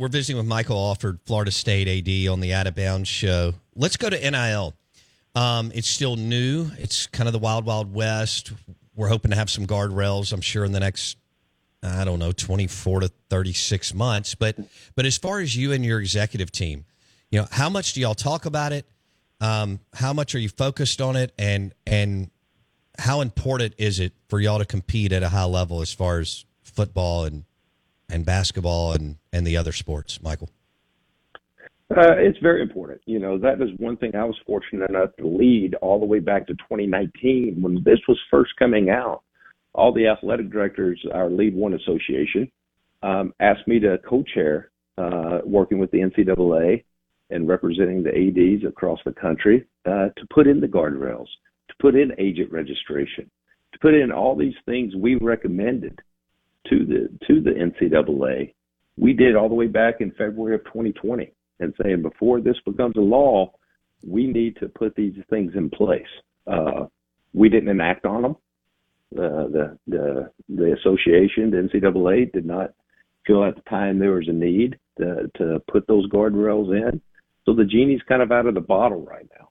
We're visiting with Michael Alford, Florida State AD, on the Out of Bounds show. Let's go to NIL. Um, it's still new. It's kind of the wild, wild west. We're hoping to have some guardrails. I'm sure in the next, I don't know, 24 to 36 months. But but as far as you and your executive team, you know, how much do y'all talk about it? Um, how much are you focused on it? And and how important is it for y'all to compete at a high level as far as football and and basketball and and the other sports, Michael? Uh, it's very important. You know, that is one thing I was fortunate enough to lead all the way back to 2019 when this was first coming out. All the athletic directors, our Lead One Association, um, asked me to co-chair, uh, working with the NCAA and representing the ADs across the country, uh, to put in the guardrails, to put in agent registration, to put in all these things we recommended to the to the NCAA. We did all the way back in February of 2020, and saying before this becomes a law, we need to put these things in place. Uh, we didn't enact on them. Uh, the the the association, the NCAA, did not feel at the time there was a need to, to put those guardrails in. So the genie's kind of out of the bottle right now,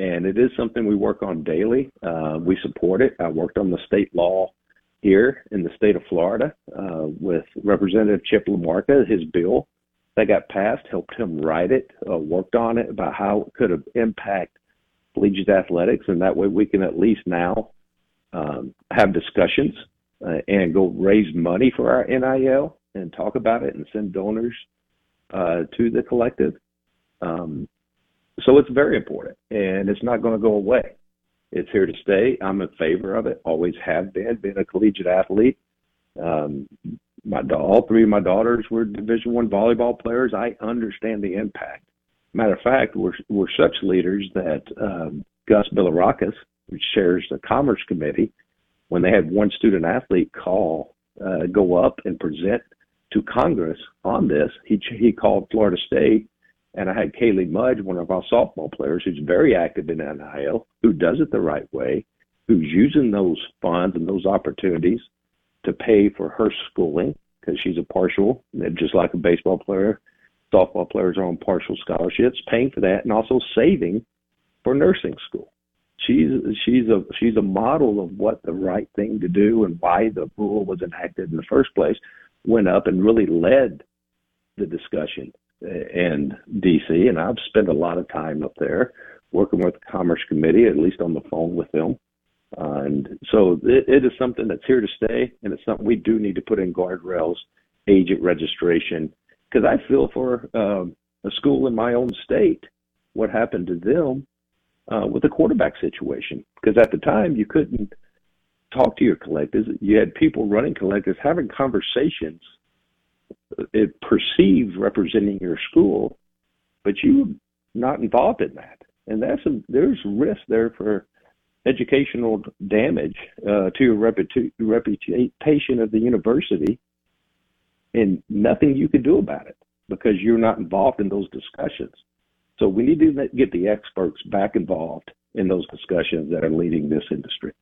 and it is something we work on daily. Uh, we support it. I worked on the state law here in the state of Florida uh, with Representative Chip LaMarca. His bill that got passed helped him write it, uh, worked on it about how it could impact collegiate athletics, and that way we can at least now um, have discussions uh, and go raise money for our NIL and talk about it and send donors uh, to the collective. Um, so it's very important, and it's not going to go away. It's here to stay. I'm in favor of it. Always have been. Been a collegiate athlete. Um, my all three of my daughters were Division One volleyball players. I understand the impact. Matter of fact, we're we're such leaders that um, Gus Bilirakis, who chairs the Commerce Committee, when they had one student athlete call, uh, go up and present to Congress on this, he he called Florida State and I had Kaley Mudge, one of our softball players, who's very active in NIL, who does it the right way, who's using those funds and those opportunities to pay for her schooling because she's a partial, just like a baseball player. Softball players are on partial scholarships, paying for that, and also saving for nursing school. She's she's a she's a model of what the right thing to do and why the rule was enacted in the first place. Went up and really led the discussion and DC, and I've spent a lot of time up there working with the Commerce Committee, at least on the phone with them. Uh, and so it, it is something that's here to stay, and it's something we do need to put in guardrails, agent registration, because I feel for um, a school in my own state what happened to them uh, with the quarterback situation. Because at the time you couldn't talk to your collectives, you had people running collectives having conversations it perceives representing your school, but you're not involved in that. And that's a, there's risk there for educational damage uh, to your reputa- reputation of the university, and nothing you can do about it because you're not involved in those discussions. So we need to get the experts back involved in those discussions that are leading this industry.